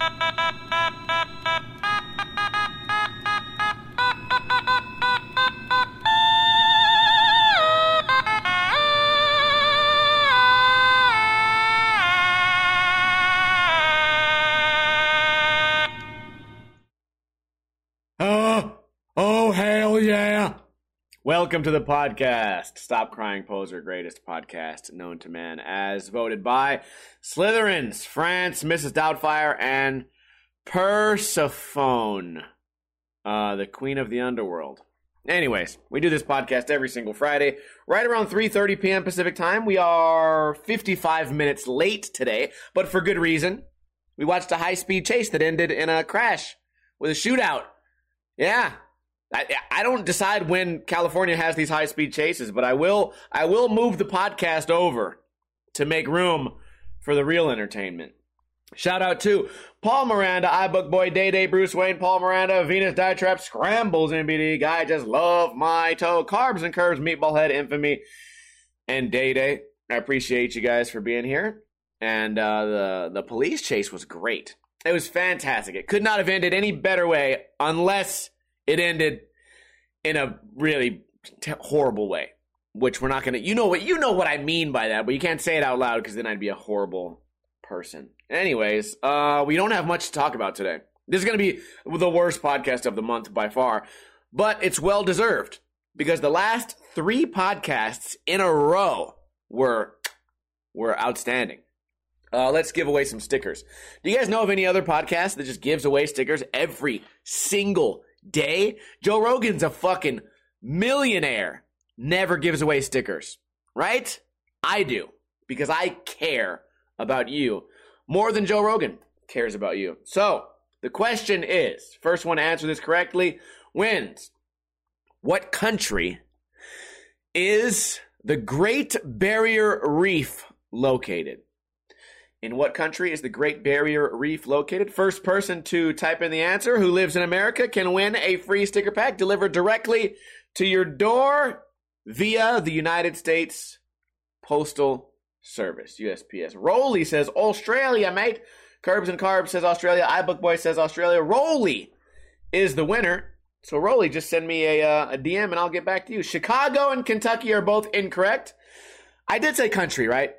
Oh, oh, hell yeah. Welcome to the podcast. Stop Crying Poser, greatest podcast known to man, as voted by Slytherins, France, Mrs. Doubtfire, and Persephone, uh, the queen of the underworld. Anyways, we do this podcast every single Friday, right around 3:30 p.m. Pacific time. We are 55 minutes late today, but for good reason. We watched a high-speed chase that ended in a crash with a shootout. Yeah. I, I don't decide when California has these high speed chases, but I will I will move the podcast over to make room for the real entertainment. Shout out to Paul Miranda, iBook Boy, Day Day, Bruce Wayne, Paul Miranda, Venus Dietrap, Scrambles, NBD, Guy, Just Love My Toe, Carbs and Curves, Meatball Head, Infamy, and Day Day. I appreciate you guys for being here. And uh, the the police chase was great. It was fantastic. It could not have ended any better way unless it ended in a really t- horrible way, which we're not going to. You know what? You know what I mean by that, but you can't say it out loud because then I'd be a horrible person. Anyways, uh, we don't have much to talk about today. This is going to be the worst podcast of the month by far, but it's well deserved because the last three podcasts in a row were were outstanding. Uh, let's give away some stickers. Do you guys know of any other podcast that just gives away stickers every single day? Joe Rogan's a fucking millionaire. Never gives away stickers, right? I do because I care about you more than Joe Rogan cares about you. So the question is first one to answer this correctly wins. What country is the Great Barrier Reef located? In what country is the Great Barrier Reef located? First person to type in the answer who lives in America can win a free sticker pack delivered directly to your door via the United States Postal Service, USPS. Rolly says Australia, mate. Curbs and Carbs says Australia. iBookBoy says Australia. Rolly is the winner. So Rolly, just send me a, uh, a DM and I'll get back to you. Chicago and Kentucky are both incorrect. I did say country, right?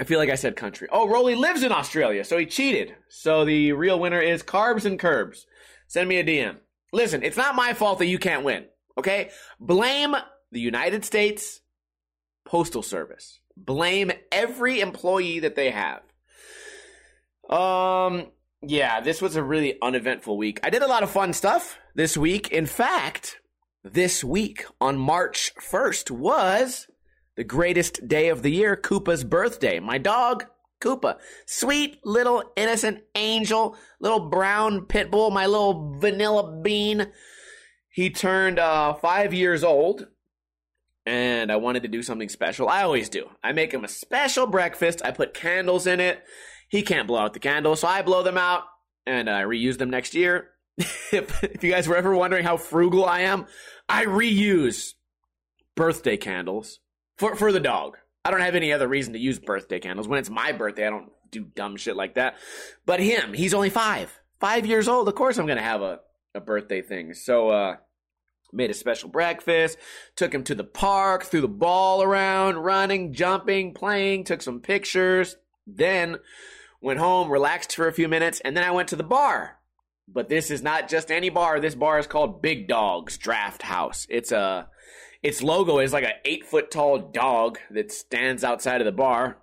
I feel like I said country. Oh, Roly lives in Australia, so he cheated. So the real winner is Carbs and Curbs. Send me a DM. Listen, it's not my fault that you can't win, okay? Blame the United States Postal Service. Blame every employee that they have. Um, yeah, this was a really uneventful week. I did a lot of fun stuff this week. In fact, this week on March 1st was the greatest day of the year, Koopa's birthday. My dog, Koopa. Sweet little innocent angel, little brown pit bull, my little vanilla bean. He turned uh, five years old, and I wanted to do something special. I always do. I make him a special breakfast. I put candles in it. He can't blow out the candles, so I blow them out, and I reuse them next year. if, if you guys were ever wondering how frugal I am, I reuse birthday candles for for the dog. I don't have any other reason to use birthday candles. When it's my birthday, I don't do dumb shit like that. But him, he's only five. Five years old. Of course I'm gonna have a, a birthday thing. So uh made a special breakfast, took him to the park, threw the ball around, running, jumping, playing, took some pictures, then went home, relaxed for a few minutes, and then I went to the bar. But this is not just any bar. This bar is called Big Dogs Draft House. It's a its logo is like an eight foot tall dog that stands outside of the bar.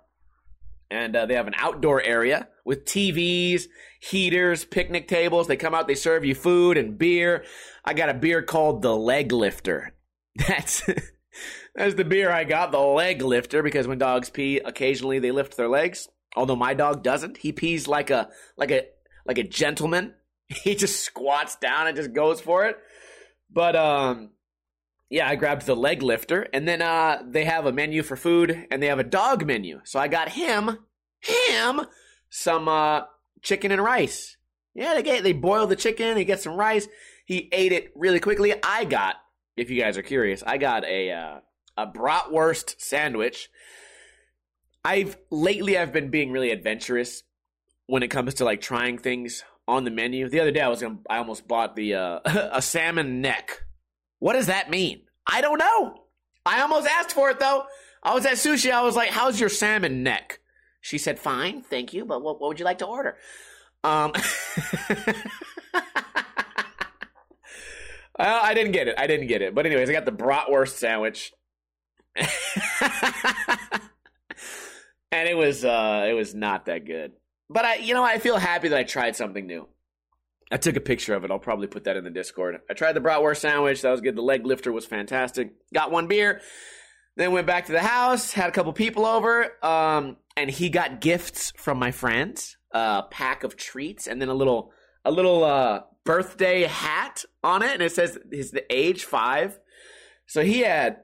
And uh, they have an outdoor area with TVs, heaters, picnic tables. They come out, they serve you food and beer. I got a beer called the Leg Lifter. That's that's the beer I got, the Leg Lifter, because when dogs pee, occasionally they lift their legs. Although my dog doesn't. He pees like a like a like a gentleman. He just squats down and just goes for it. But um yeah, I grabbed the leg lifter, and then uh, they have a menu for food, and they have a dog menu. So I got him, him, some uh, chicken and rice. Yeah, they get they boil the chicken, he gets some rice. He ate it really quickly. I got, if you guys are curious, I got a uh, a bratwurst sandwich. I've lately I've been being really adventurous when it comes to like trying things on the menu. The other day I was gonna, I almost bought the uh, a salmon neck. What does that mean? I don't know. I almost asked for it though. I was at sushi. I was like, "How's your salmon neck?" She said, "Fine, thank you, but what, what would you like to order?" Um, I didn't get it. I didn't get it. But anyways, I got the bratwurst sandwich, and it was uh, it was not that good. But I, you know, I feel happy that I tried something new. I took a picture of it. I'll probably put that in the Discord. I tried the bratwurst sandwich. That was good. The leg lifter was fantastic. Got one beer. Then went back to the house. Had a couple people over. Um, and he got gifts from my friends. A pack of treats and then a little a little uh, birthday hat on it, and it says his the age five. So he had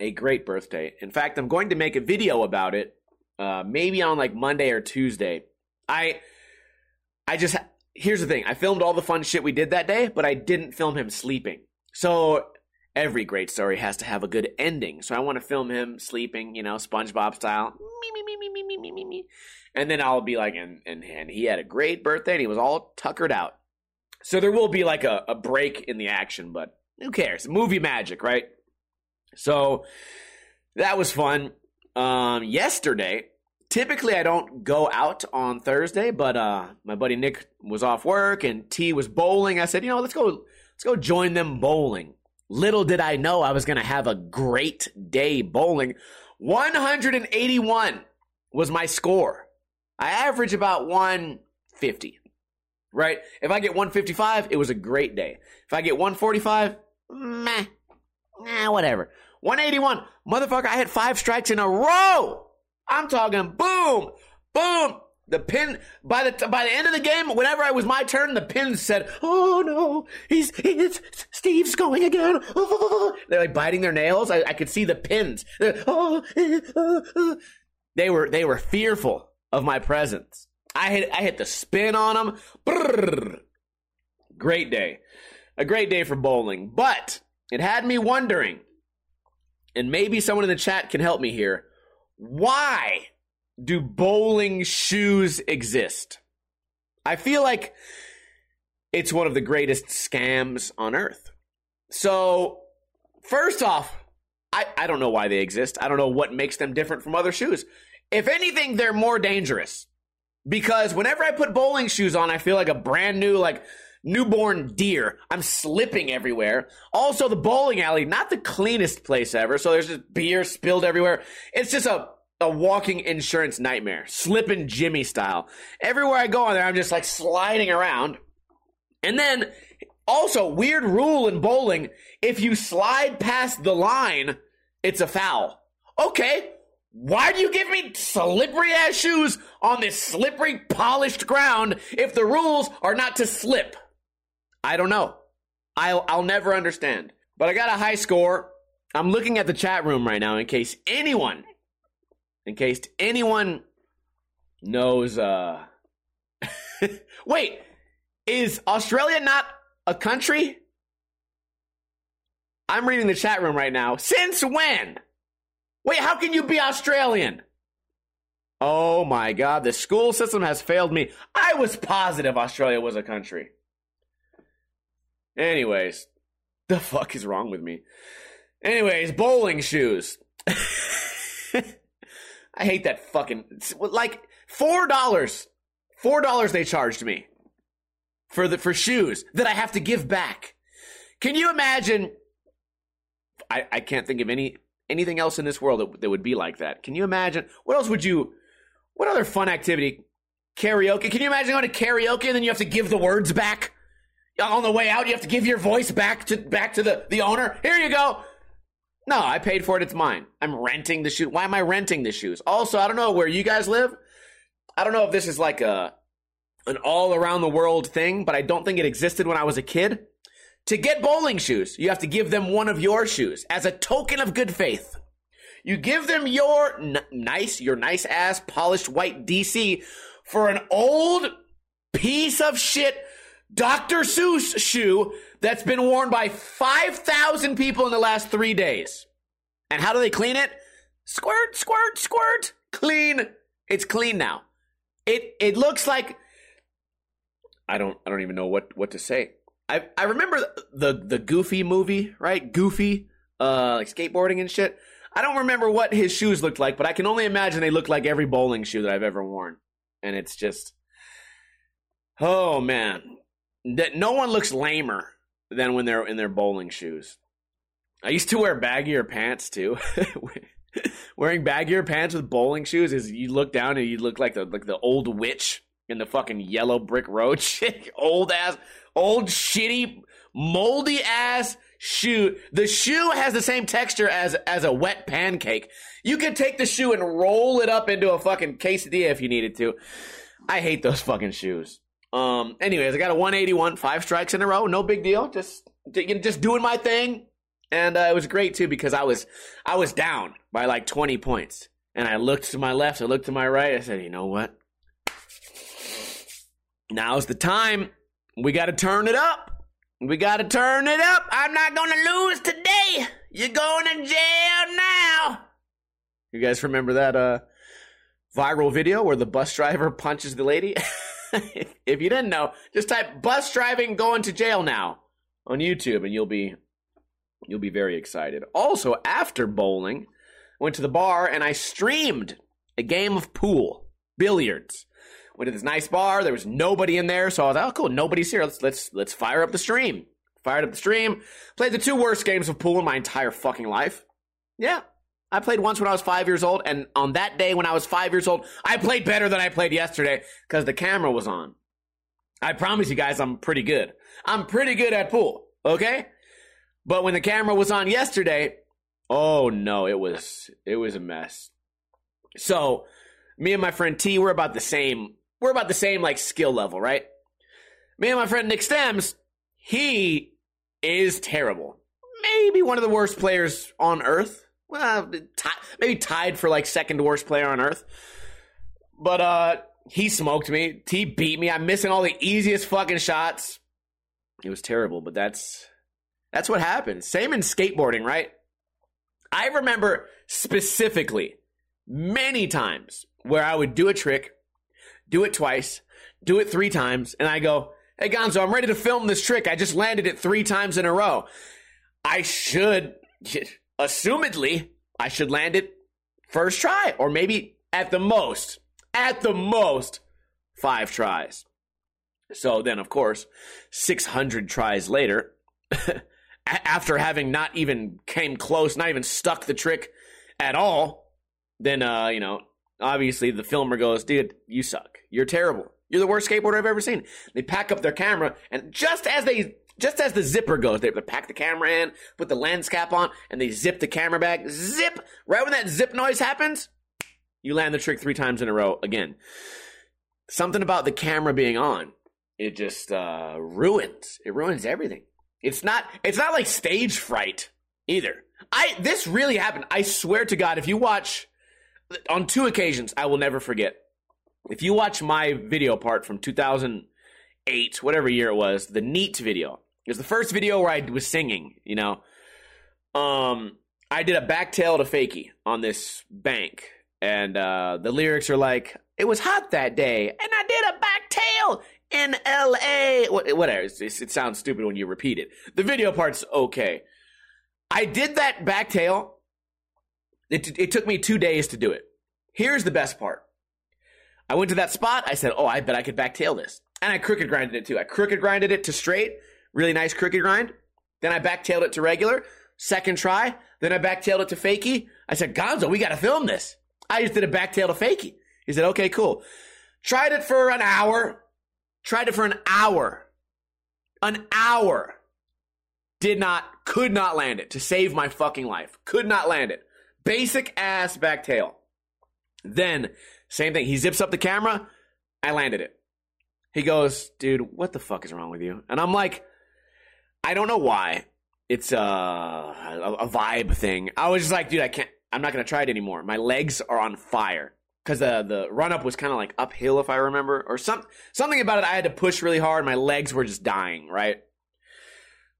a great birthday. In fact, I'm going to make a video about it, uh, maybe on like Monday or Tuesday. I I just here's the thing. I filmed all the fun shit we did that day, but I didn't film him sleeping. So every great story has to have a good ending. So I want to film him sleeping, you know, SpongeBob style. Me, me, me, me, me, me, me, me, me. And then I'll be like, and, and, and he had a great birthday and he was all tuckered out. So there will be like a, a break in the action, but who cares? Movie magic, right? So that was fun. Um, yesterday, typically I don't go out on Thursday, but uh, my buddy Nick was off work and T was bowling. I said, you know, let's go, let's go join them bowling. Little did I know I was going to have a great day bowling. 181 was my score. I average about 150, right? If I get 155, it was a great day. If I get 145, meh, nah, whatever. 181, motherfucker, I hit five strikes in a row. I'm talking boom, boom. The pin by the by the end of the game, whenever it was my turn, the pins said, "Oh no, he's he's Steve's going again." They're like biting their nails. I, I could see the pins. Oh, eh, eh, eh. they were they were fearful of my presence. I hit I hit the spin on them. Brrr. Great day, a great day for bowling. But it had me wondering, and maybe someone in the chat can help me here. Why do bowling shoes exist? I feel like it's one of the greatest scams on earth. So, first off, I, I don't know why they exist. I don't know what makes them different from other shoes. If anything, they're more dangerous. Because whenever I put bowling shoes on, I feel like a brand new, like, newborn deer. I'm slipping everywhere. Also, the bowling alley, not the cleanest place ever. So there's just beer spilled everywhere. It's just a a walking insurance nightmare, slipping Jimmy style. Everywhere I go on there, I'm just like sliding around. And then also, weird rule in bowling if you slide past the line, it's a foul. Okay, why do you give me slippery ass shoes on this slippery, polished ground if the rules are not to slip? I don't know. I'll, I'll never understand. But I got a high score. I'm looking at the chat room right now in case anyone in case anyone knows uh wait is australia not a country i'm reading the chat room right now since when wait how can you be australian oh my god the school system has failed me i was positive australia was a country anyways the fuck is wrong with me anyways bowling shoes I hate that fucking like four dollars. Four dollars they charged me for the for shoes that I have to give back. Can you imagine? I, I can't think of any anything else in this world that, that would be like that. Can you imagine? What else would you? What other fun activity? Karaoke. Can you imagine going to karaoke and then you have to give the words back on the way out? You have to give your voice back to back to the the owner. Here you go. No, I paid for it. It's mine. I'm renting the shoes. Why am I renting the shoes? Also, I don't know where you guys live. I don't know if this is like a an all around the world thing, but I don't think it existed when I was a kid. To get bowling shoes, you have to give them one of your shoes as a token of good faith. You give them your n- nice, your nice ass polished white DC for an old piece of shit Dr. Seuss shoe that's been worn by 5,000 people in the last three days. And how do they clean it? Squirt, squirt, squirt. Clean. It's clean now. It it looks like I don't I don't even know what what to say. I I remember the the Goofy movie, right? Goofy, uh, like skateboarding and shit. I don't remember what his shoes looked like, but I can only imagine they look like every bowling shoe that I've ever worn. And it's just, oh man, that no one looks lamer than when they're in their bowling shoes. I used to wear baggier pants too. Wearing baggier pants with bowling shoes is you look down and you look like the like the old witch in the fucking yellow brick road shit. old ass, old shitty, moldy ass shoe. The shoe has the same texture as as a wet pancake. You could take the shoe and roll it up into a fucking quesadilla if you needed to. I hate those fucking shoes. Um. Anyways, I got a 181, five strikes in a row. No big deal. Just just doing my thing, and uh, it was great too because I was I was down by like 20 points, and I looked to my left, I looked to my right. I said, you know what? Now's the time. We got to turn it up. We got to turn it up. I'm not going to lose today. You're going to jail now. You guys remember that uh, viral video where the bus driver punches the lady? if you didn't know, just type bus driving going to jail now on YouTube and you'll be you'll be very excited. Also, after bowling, went to the bar and I streamed a game of pool, billiards. Went to this nice bar. There was nobody in there, so I was like, "Oh, cool, nobody's here. Let's let's let's fire up the stream." Fired up the stream. Played the two worst games of pool in my entire fucking life. Yeah, I played once when I was five years old, and on that day when I was five years old, I played better than I played yesterday because the camera was on. I promise you guys, I'm pretty good. I'm pretty good at pool, okay? But when the camera was on yesterday, oh no, it was it was a mess. So, me and my friend T, we're about the same we're about the same like skill level, right? Me and my friend Nick Stems, he is terrible. Maybe one of the worst players on earth. Well, t- maybe tied for like second worst player on earth. But uh he smoked me. He beat me. I'm missing all the easiest fucking shots. It was terrible, but that's that's what happens. Same in skateboarding, right? I remember specifically many times where I would do a trick do it twice, do it three times, and I go, Hey Gonzo, I'm ready to film this trick. I just landed it three times in a row. I should, assumedly, I should land it first try, or maybe at the most, at the most, five tries. So then, of course, 600 tries later, after having not even came close, not even stuck the trick at all, then, uh, you know, obviously the filmer goes, dude, you suck. You're terrible. You're the worst skateboarder I've ever seen. They pack up their camera, and just as they, just as the zipper goes, they pack the camera in, put the lens cap on, and they zip the camera back. Zip! Right when that zip noise happens, you land the trick three times in a row again. Something about the camera being on, it just uh, ruins. It ruins everything. It's not. It's not like stage fright either. I this really happened. I swear to God, if you watch on two occasions, I will never forget. If you watch my video part from 2008, whatever year it was, the neat video. It was the first video where I was singing, you know. Um, I did a backtail to fakie on this bank, and uh, the lyrics are like, "It was hot that day, and I did a backtail in L.A." Whatever. it sounds stupid when you repeat it. The video part's okay. I did that backtail it, it took me two days to do it. Here's the best part. I went to that spot. I said, "Oh, I bet I could backtail this," and I crooked grinded it too. I crooked grinded it to straight, really nice crooked grind. Then I backtailed it to regular. Second try. Then I backtailed it to fakie. I said, "Gonzo, we got to film this." I just did a backtail to fakie. He said, "Okay, cool." Tried it for an hour. Tried it for an hour. An hour. Did not, could not land it to save my fucking life. Could not land it. Basic ass back tail. Then, same thing. He zips up the camera. I landed it. He goes, dude, what the fuck is wrong with you? And I'm like, I don't know why. It's a, a, a vibe thing. I was just like, dude, I can't, I'm not to try it anymore. My legs are on fire. Because the, the run up was kind of like uphill, if I remember, or some, something about it. I had to push really hard. My legs were just dying, right?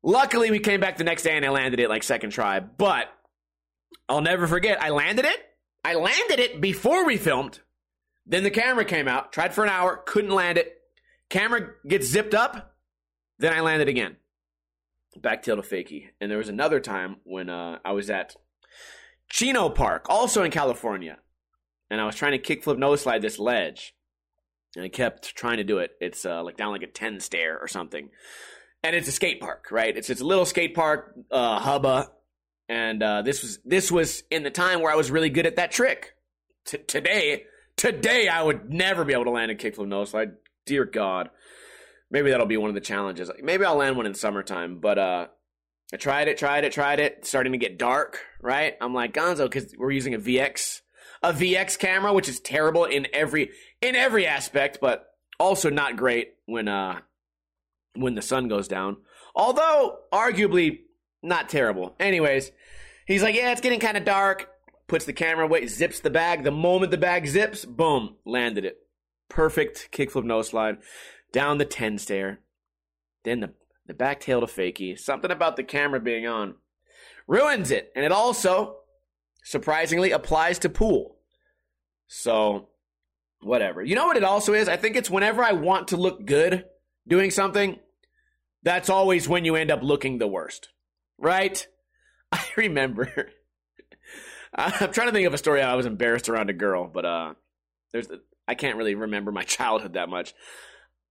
Luckily, we came back the next day and I landed it like second try. But I'll never forget. I landed it. I landed it before we filmed. Then the camera came out, tried for an hour, couldn't land it. Camera gets zipped up, then I landed again. Back tail to fakie. And there was another time when uh, I was at Chino Park, also in California. And I was trying to kickflip nose slide this ledge. And I kept trying to do it. It's uh, like down like a 10 stair or something. And it's a skate park, right? It's, it's a little skate park, uh, hubba. And uh, this was this was in the time where I was really good at that trick. T- today, today I would never be able to land a kickflip nose slide. Dear God, maybe that'll be one of the challenges. Maybe I'll land one in summertime. But uh, I tried it, tried it, tried it. It's starting to get dark, right? I'm like Gonzo because we're using a VX, a VX camera, which is terrible in every in every aspect, but also not great when uh when the sun goes down. Although arguably not terrible. Anyways, he's like, yeah, it's getting kind of dark. Puts the camera away, zips the bag. The moment the bag zips, boom, landed it. Perfect kickflip nose slide down the 10 stair. Then the, the back tail to fakie. Something about the camera being on ruins it. And it also, surprisingly, applies to pool. So, whatever. You know what it also is? I think it's whenever I want to look good doing something, that's always when you end up looking the worst right? I remember. I'm trying to think of a story I was embarrassed around a girl, but uh, there's the, I can't really remember my childhood that much.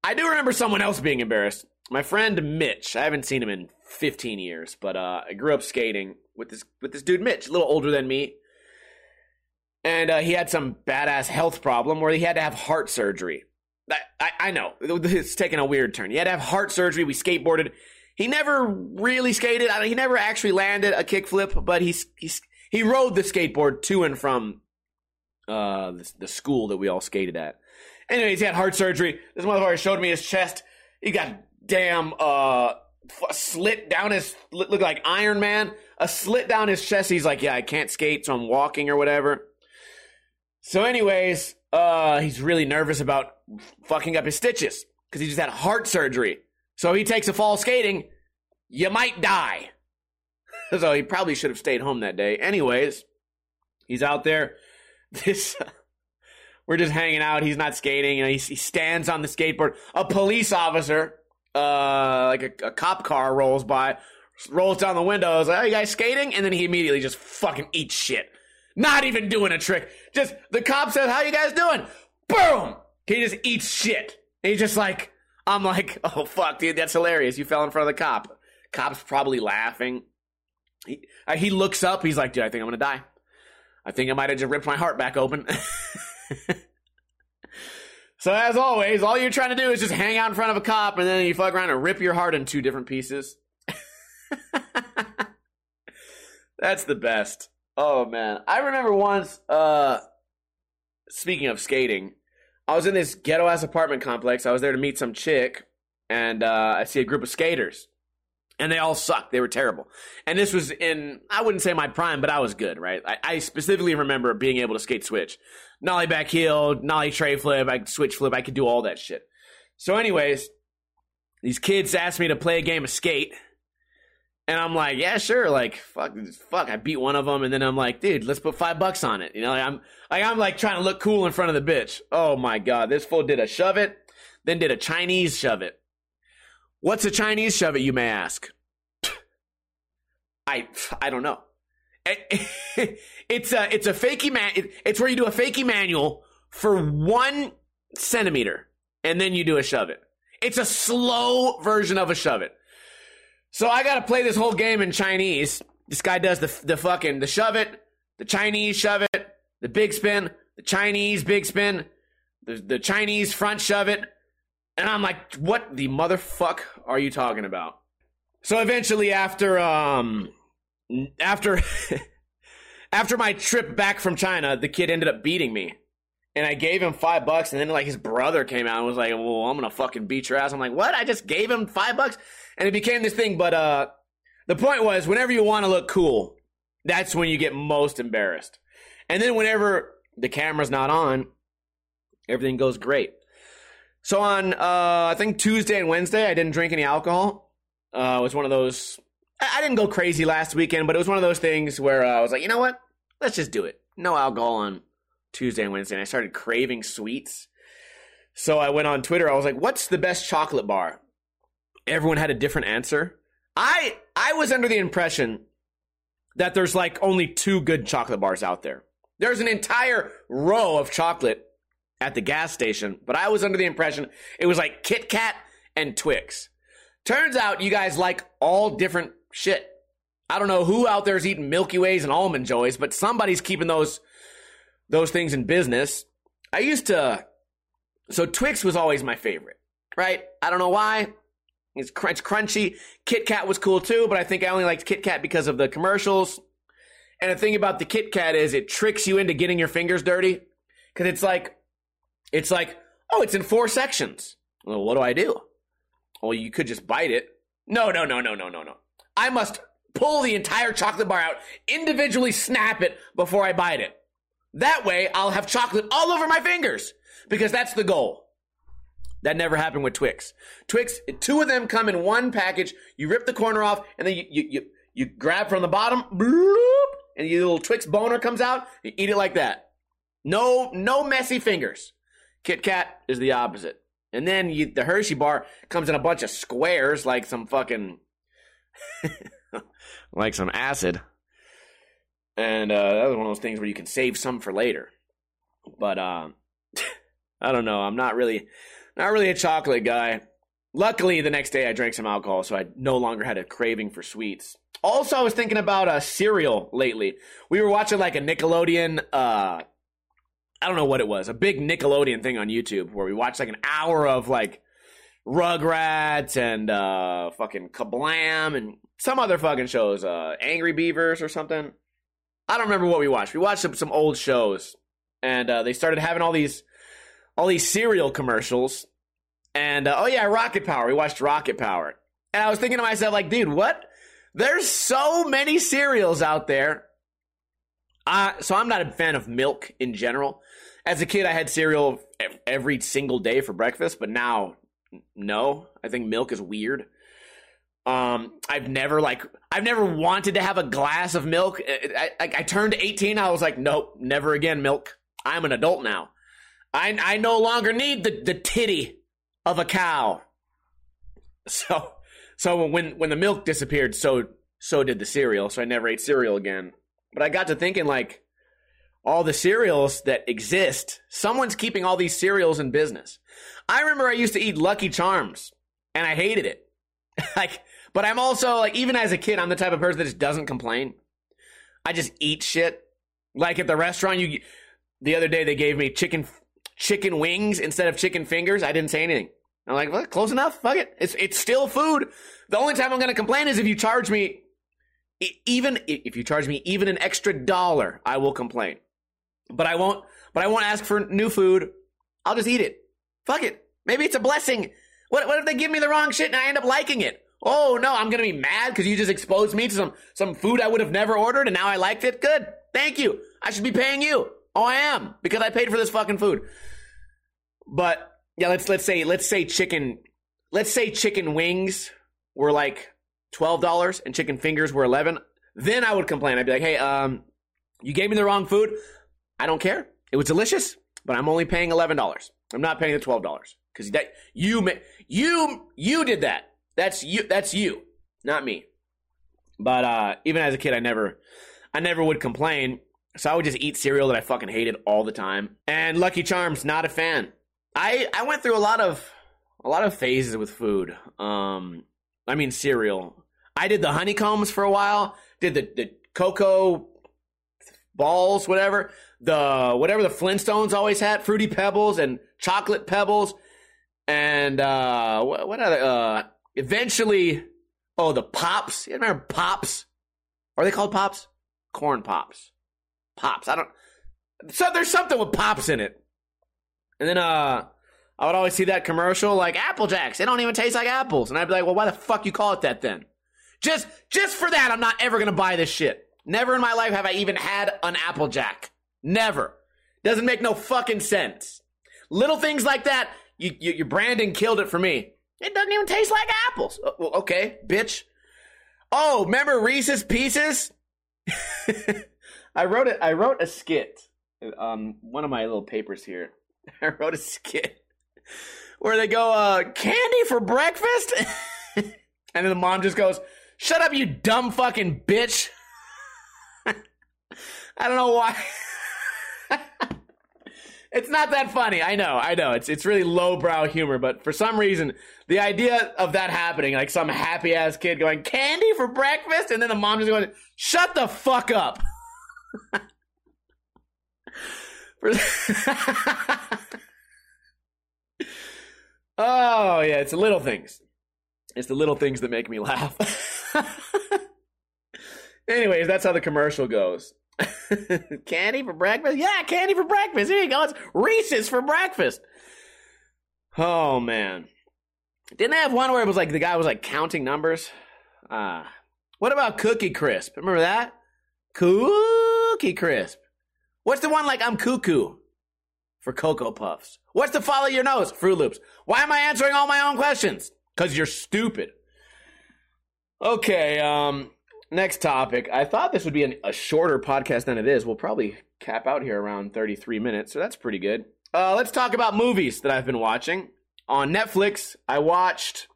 I do remember someone else being embarrassed. My friend Mitch. I haven't seen him in 15 years, but uh, I grew up skating with this with this dude Mitch, a little older than me, and uh, he had some badass health problem where he had to have heart surgery. I, I, I know it's taking a weird turn. He had to have heart surgery. We skateboarded he never really skated. He never actually landed a kickflip, but he's, he's he rode the skateboard to and from uh, the, the, school that we all skated at. Anyways, he had heart surgery. This motherfucker showed me his chest. He got damn uh, slit down his look like Iron Man. A slit down his chest. He's like, yeah, I can't skate, so I'm walking or whatever. So, anyways, uh, he's really nervous about fucking up his stitches because he just had heart surgery. So he takes a fall skating, you might die. so he probably should have stayed home that day. Anyways, he's out there. This we're just hanging out. He's not skating. You know, he, he stands on the skateboard. A police officer, uh, like a, a, cop car, rolls by, rolls down the window. Is like, "Are you guys skating?" And then he immediately just fucking eats shit. Not even doing a trick. Just the cop says, "How you guys doing?" Boom. He just eats shit. he's just like, I'm like, oh fuck, dude, that's hilarious. You fell in front of the cop. Cop's probably laughing. He, uh, he looks up. He's like, dude, I think I'm gonna die. I think I might have just ripped my heart back open. so as always, all you're trying to do is just hang out in front of a cop, and then you fuck around and rip your heart in two different pieces. That's the best. Oh man, I remember once. Uh, speaking of skating, I was in this ghetto ass apartment complex. I was there to meet some chick, and uh, I see a group of skaters, and they all sucked. They were terrible. And this was in I wouldn't say my prime, but I was good, right? I, I specifically remember being able to skate switch, nollie back heel, nollie tray flip, I could switch flip, I could do all that shit. So, anyways, these kids asked me to play a game of skate. And I'm like, yeah, sure. Like, fuck, fuck. I beat one of them, and then I'm like, dude, let's put five bucks on it. You know, like I'm, like I'm like trying to look cool in front of the bitch. Oh my god, this fool did a shove it, then did a Chinese shove it. What's a Chinese shove it? You may ask. I, I don't know. it's a, it's a fakie man. It's where you do a fakie manual for one centimeter, and then you do a shove it. It's a slow version of a shove it. So I got to play this whole game in Chinese. This guy does the the fucking the shove it, the Chinese shove it, the big spin, the Chinese big spin, the the Chinese front shove it, and I'm like, what the motherfuck are you talking about? So eventually, after um, after after my trip back from China, the kid ended up beating me. And I gave him five bucks, and then like his brother came out and was like, "Well, I'm gonna fucking beat your ass." I'm like, "What? I just gave him five bucks." and it became this thing. But uh, the point was, whenever you want to look cool, that's when you get most embarrassed. And then whenever the camera's not on, everything goes great. So on, uh, I think Tuesday and Wednesday, I didn't drink any alcohol. Uh, it was one of those. I, I didn't go crazy last weekend, but it was one of those things where uh, I was like, you know what? Let's just do it. No alcohol on Tuesday and Wednesday, and I started craving sweets. So I went on Twitter. I was like, "What's the best chocolate bar?" Everyone had a different answer. I I was under the impression that there's like only two good chocolate bars out there. There's an entire row of chocolate at the gas station, but I was under the impression it was like Kit Kat and Twix. Turns out you guys like all different shit. I don't know who out there is eating Milky Ways and almond joys, but somebody's keeping those those things in business. I used to so Twix was always my favorite, right? I don't know why. It's, cr- it's crunchy. Kit Kat was cool too, but I think I only liked Kit Kat because of the commercials. And the thing about the Kit Kat is it tricks you into getting your fingers dirty because it's like, it's like, oh, it's in four sections. Well, what do I do? Well, you could just bite it. No, no, no, no, no, no, no. I must pull the entire chocolate bar out, individually snap it before I bite it. That way, I'll have chocolate all over my fingers because that's the goal. That never happened with Twix. Twix, two of them come in one package. You rip the corner off, and then you you you, you grab from the bottom, bloop, and your little Twix boner comes out. You eat it like that. No no messy fingers. Kit Kat is the opposite. And then you, the Hershey bar comes in a bunch of squares, like some fucking, like some acid. And uh, that was one of those things where you can save some for later. But uh, I don't know. I'm not really not really a chocolate guy. Luckily, the next day I drank some alcohol, so I no longer had a craving for sweets. Also, I was thinking about a uh, cereal lately. We were watching like a Nickelodeon, uh, I don't know what it was, a big Nickelodeon thing on YouTube where we watched like an hour of like Rugrats and uh, fucking Kablam and some other fucking shows, uh, Angry Beavers or something. I don't remember what we watched. We watched some, some old shows, and uh, they started having all these all these cereal commercials. And uh, oh yeah, Rocket Power. We watched Rocket Power. And I was thinking to myself, like, dude, what? There's so many cereals out there. Uh, so I'm not a fan of milk in general. As a kid, I had cereal every single day for breakfast, but now, no. I think milk is weird. Um, I've never like I've never wanted to have a glass of milk. I, I, I turned 18. I was like, nope, never again milk. I'm an adult now. I, I no longer need the, the titty of a cow. So so when when the milk disappeared, so so did the cereal. So I never ate cereal again. But I got to thinking like all the cereals that exist, someone's keeping all these cereals in business. I remember I used to eat Lucky Charms and I hated it. like but I'm also like even as a kid, I'm the type of person that just doesn't complain. I just eat shit. Like at the restaurant you the other day they gave me chicken chicken wings instead of chicken fingers, I didn't say anything. I'm like, well, close enough. Fuck it. It's it's still food. The only time I'm going to complain is if you charge me even if you charge me even an extra dollar, I will complain. But I won't but I won't ask for new food. I'll just eat it. Fuck it. Maybe it's a blessing. What what if they give me the wrong shit and I end up liking it? Oh no, I'm gonna be mad because you just exposed me to some some food I would have never ordered and now I liked it. Good. Thank you. I should be paying you. Oh, I am because I paid for this fucking food. But yeah, let's let's say let's say chicken let's say chicken wings were like twelve dollars and chicken fingers were eleven. Then I would complain. I'd be like, hey, um, you gave me the wrong food. I don't care. It was delicious, but I'm only paying eleven dollars. I'm not paying the twelve dollars because that you you you did that. That's you. That's you, not me. But uh, even as a kid, I never I never would complain so I would just eat cereal that I fucking hated all the time. And Lucky Charms, not a fan. I I went through a lot of a lot of phases with food. Um, I mean cereal. I did the honeycombs for a while. Did the the cocoa balls, whatever. The whatever the Flintstones always had, fruity pebbles and chocolate pebbles, and uh, what, what other? Uh, eventually, oh, the pops. You remember pops? Are they called pops? Corn pops. Pops. I don't. So there's something with pops in it. And then uh, I would always see that commercial like Apple Jacks. They don't even taste like apples, and I'd be like, well, why the fuck you call it that then? Just just for that, I'm not ever gonna buy this shit. Never in my life have I even had an Apple Jack. Never. Doesn't make no fucking sense. Little things like that, you, you, your branding killed it for me. It doesn't even taste like apples. Oh, okay, bitch. Oh, remember Reese's Pieces? I wrote it. I wrote a skit, um one of my little papers here. I wrote a skit where they go, uh, candy for breakfast? and then the mom just goes, Shut up, you dumb fucking bitch. I don't know why. it's not that funny. I know, I know. It's it's really lowbrow humor, but for some reason, the idea of that happening, like some happy ass kid going candy for breakfast, and then the mom just going, "Shut the fuck up." oh yeah, it's the little things. It's the little things that make me laugh. Anyways, that's how the commercial goes. candy for breakfast? Yeah, candy for breakfast. Here you go. It's Reese's for breakfast. Oh man. Didn't they have one where it was like the guy was like counting numbers? Ah. What about Cookie Crisp? Remember that? Cookie Crisp. What's the one like I'm cuckoo? For Cocoa Puffs. What's the follow your nose? Froot Loops. Why am I answering all my own questions? Because you're stupid. Okay, um, next topic. I thought this would be an, a shorter podcast than it is. We'll probably cap out here around 33 minutes, so that's pretty good. Uh, let's talk about movies that I've been watching. On Netflix, I watched.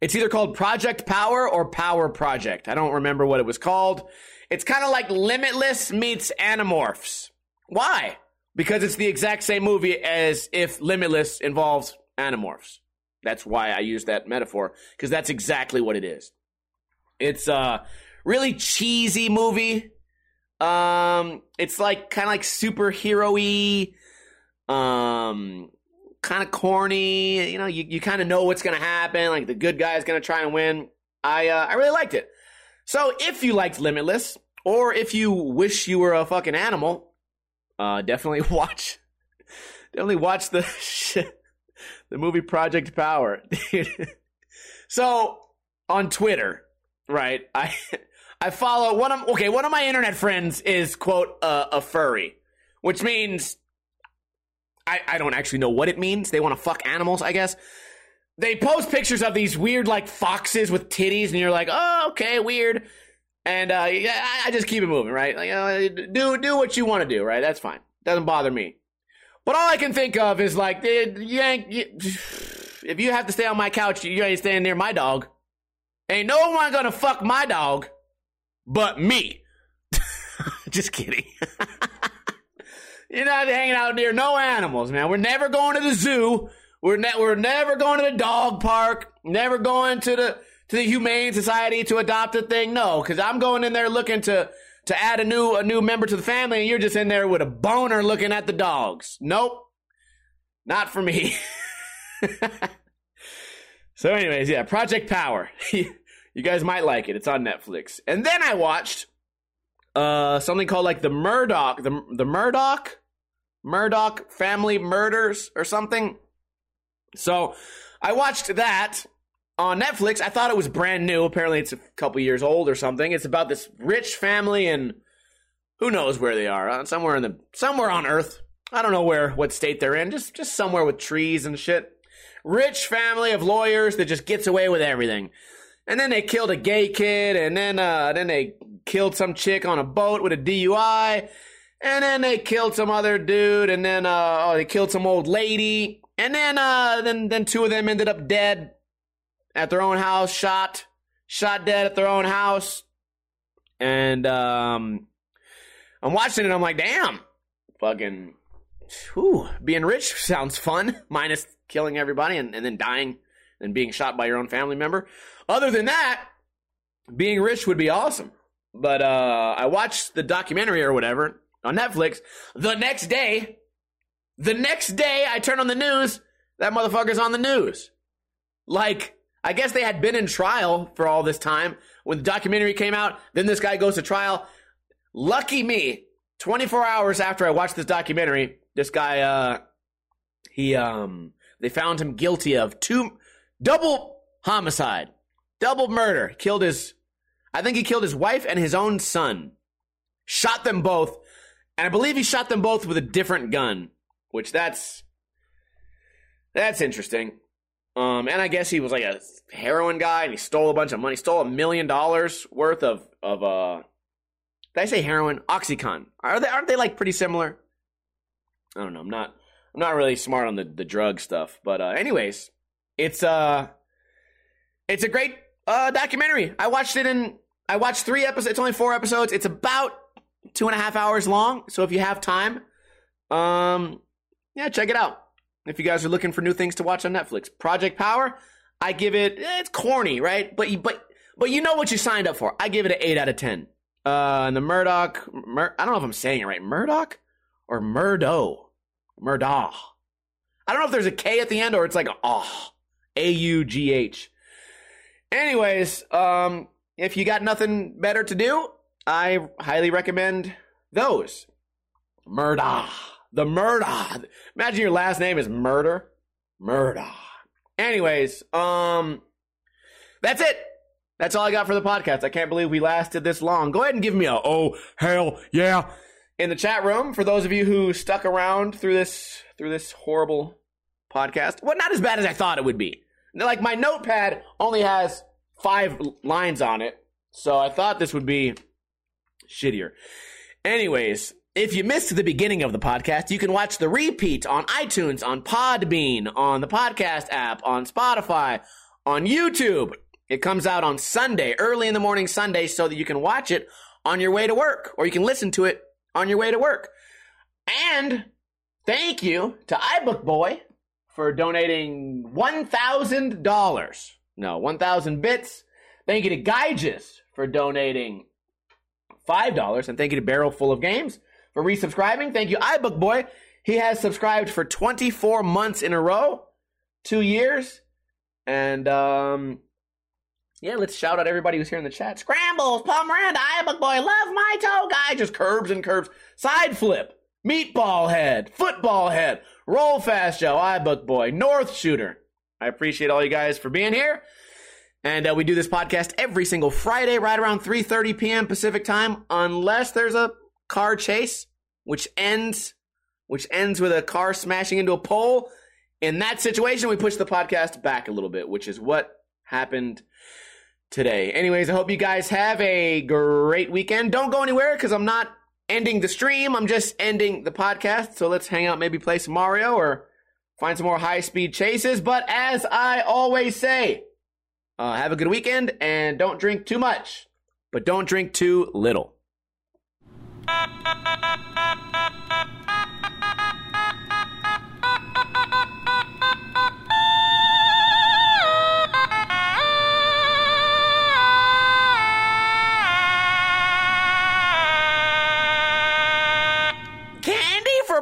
It's either called Project Power or Power Project. I don't remember what it was called. It's kind of like Limitless meets Animorphs. Why? Because it's the exact same movie as if Limitless involves Animorphs. That's why I use that metaphor because that's exactly what it is. It's a really cheesy movie. Um, it's like kind of like superhero-y, um, kind of corny. You know, you, you kind of know what's gonna happen. Like the good guy is gonna try and win. I uh, I really liked it. So if you liked Limitless, or if you wish you were a fucking animal, uh, definitely watch. Definitely watch the the movie Project Power. so on Twitter, right? I I follow one of okay, one of my internet friends is quote uh, a furry, which means I I don't actually know what it means. They want to fuck animals, I guess. They post pictures of these weird like foxes with titties, and you're like, oh, okay, weird. And uh, I just keep it moving, right? Like, uh, do do what you want to do, right? That's fine. Doesn't bother me. But all I can think of is like, you, if you have to stay on my couch, you ain't staying near my dog. Ain't no one gonna fuck my dog but me. Just kidding. You're not hanging out near no animals, man. We're never going to the zoo. We're, ne- we're never going to the dog park. Never going to the to the humane society to adopt a thing. No, because I'm going in there looking to to add a new a new member to the family and you're just in there with a boner looking at the dogs. Nope. Not for me. so anyways, yeah, Project Power. you guys might like it. It's on Netflix. And then I watched uh something called like the Murdaugh the the Murdaugh Murdaugh family murders or something. So I watched that on Netflix. I thought it was brand new. Apparently, it's a couple years old or something. It's about this rich family and who knows where they are. Uh, somewhere in the somewhere on Earth. I don't know where what state they're in. Just just somewhere with trees and shit. Rich family of lawyers that just gets away with everything. And then they killed a gay kid, and then uh, then they killed some chick on a boat with a DUI, and then they killed some other dude, and then uh, oh, they killed some old lady, and then uh, then then two of them ended up dead at their own house, shot, shot dead at their own house. And um, I'm watching it. I'm like, damn, fucking, whew, being rich sounds fun. Minus killing everybody and, and then dying and being shot by your own family member. Other than that, being rich would be awesome. But uh, I watched the documentary or whatever on Netflix. The next day, the next day, I turn on the news. That motherfucker's on the news. Like, I guess they had been in trial for all this time. When the documentary came out, then this guy goes to trial. Lucky me, 24 hours after I watched this documentary, this guy, uh, he, um, they found him guilty of two, double homicide, double murder. Killed his, I think he killed his wife and his own son. Shot them both. And I believe he shot them both with a different gun, which that's, that's interesting. Um, and I guess he was like a heroin guy, and he stole a bunch of money. Stole a million dollars worth of of uh Did I say heroin? Oxycontin. Are they aren't they like pretty similar? I don't know. I'm not I'm not really smart on the the drug stuff, but uh, anyways, it's uh it's a great uh documentary. I watched it in I watched three episodes. It's only four episodes. It's about two and a half hours long. So if you have time, um, yeah, check it out. If you guys are looking for new things to watch on Netflix, Project Power, I give it. Eh, it's corny, right? But you, but but you know what you signed up for. I give it an eight out of ten. Uh, and the Murdoch, Mur- I don't know if I'm saying it right, Murdoch or Murdo, Murdaugh. I don't know if there's a K at the end or it's like ah, A U G H. Anyways, um, if you got nothing better to do, I highly recommend those. Murda. The Murda. Imagine your last name is Murder. Murda. Anyways, um, that's it. That's all I got for the podcast. I can't believe we lasted this long. Go ahead and give me a oh hell yeah in the chat room for those of you who stuck around through this through this horrible podcast. Well, not as bad as I thought it would be. Like my notepad only has five lines on it, so I thought this would be shittier. Anyways, if you missed the beginning of the podcast, you can watch the repeat on iTunes, on Podbean, on the podcast app, on Spotify, on YouTube. It comes out on Sunday, early in the morning Sunday, so that you can watch it on your way to work, or you can listen to it on your way to work. And thank you to iBook Boy for donating $1,000. No, 1,000 bits. Thank you to Gyges for donating $5. And thank you to Barrel Full of Games for resubscribing. Thank you, iBook Boy. He has subscribed for 24 months in a row, two years. And um, yeah, let's shout out everybody who's here in the chat. Scrambles, Paul Miranda, iBook Boy, Love My Toe Guy, just curbs and curbs. Side flip, Meatball Head, Football Head, Roll Fast Joe, iBook Boy, North Shooter. I appreciate all you guys for being here. And uh, we do this podcast every single Friday, right around 3:30 p.m. Pacific time, unless there's a car chase, which ends which ends with a car smashing into a pole. In that situation, we push the podcast back a little bit, which is what happened today. Anyways, I hope you guys have a great weekend. Don't go anywhere because I'm not ending the stream. I'm just ending the podcast. So let's hang out, maybe play some Mario or find some more high speed chases. But as I always say, uh, have a good weekend and don't drink too much, but don't drink too little.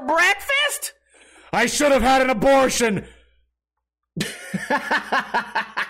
Breakfast? I should have had an abortion.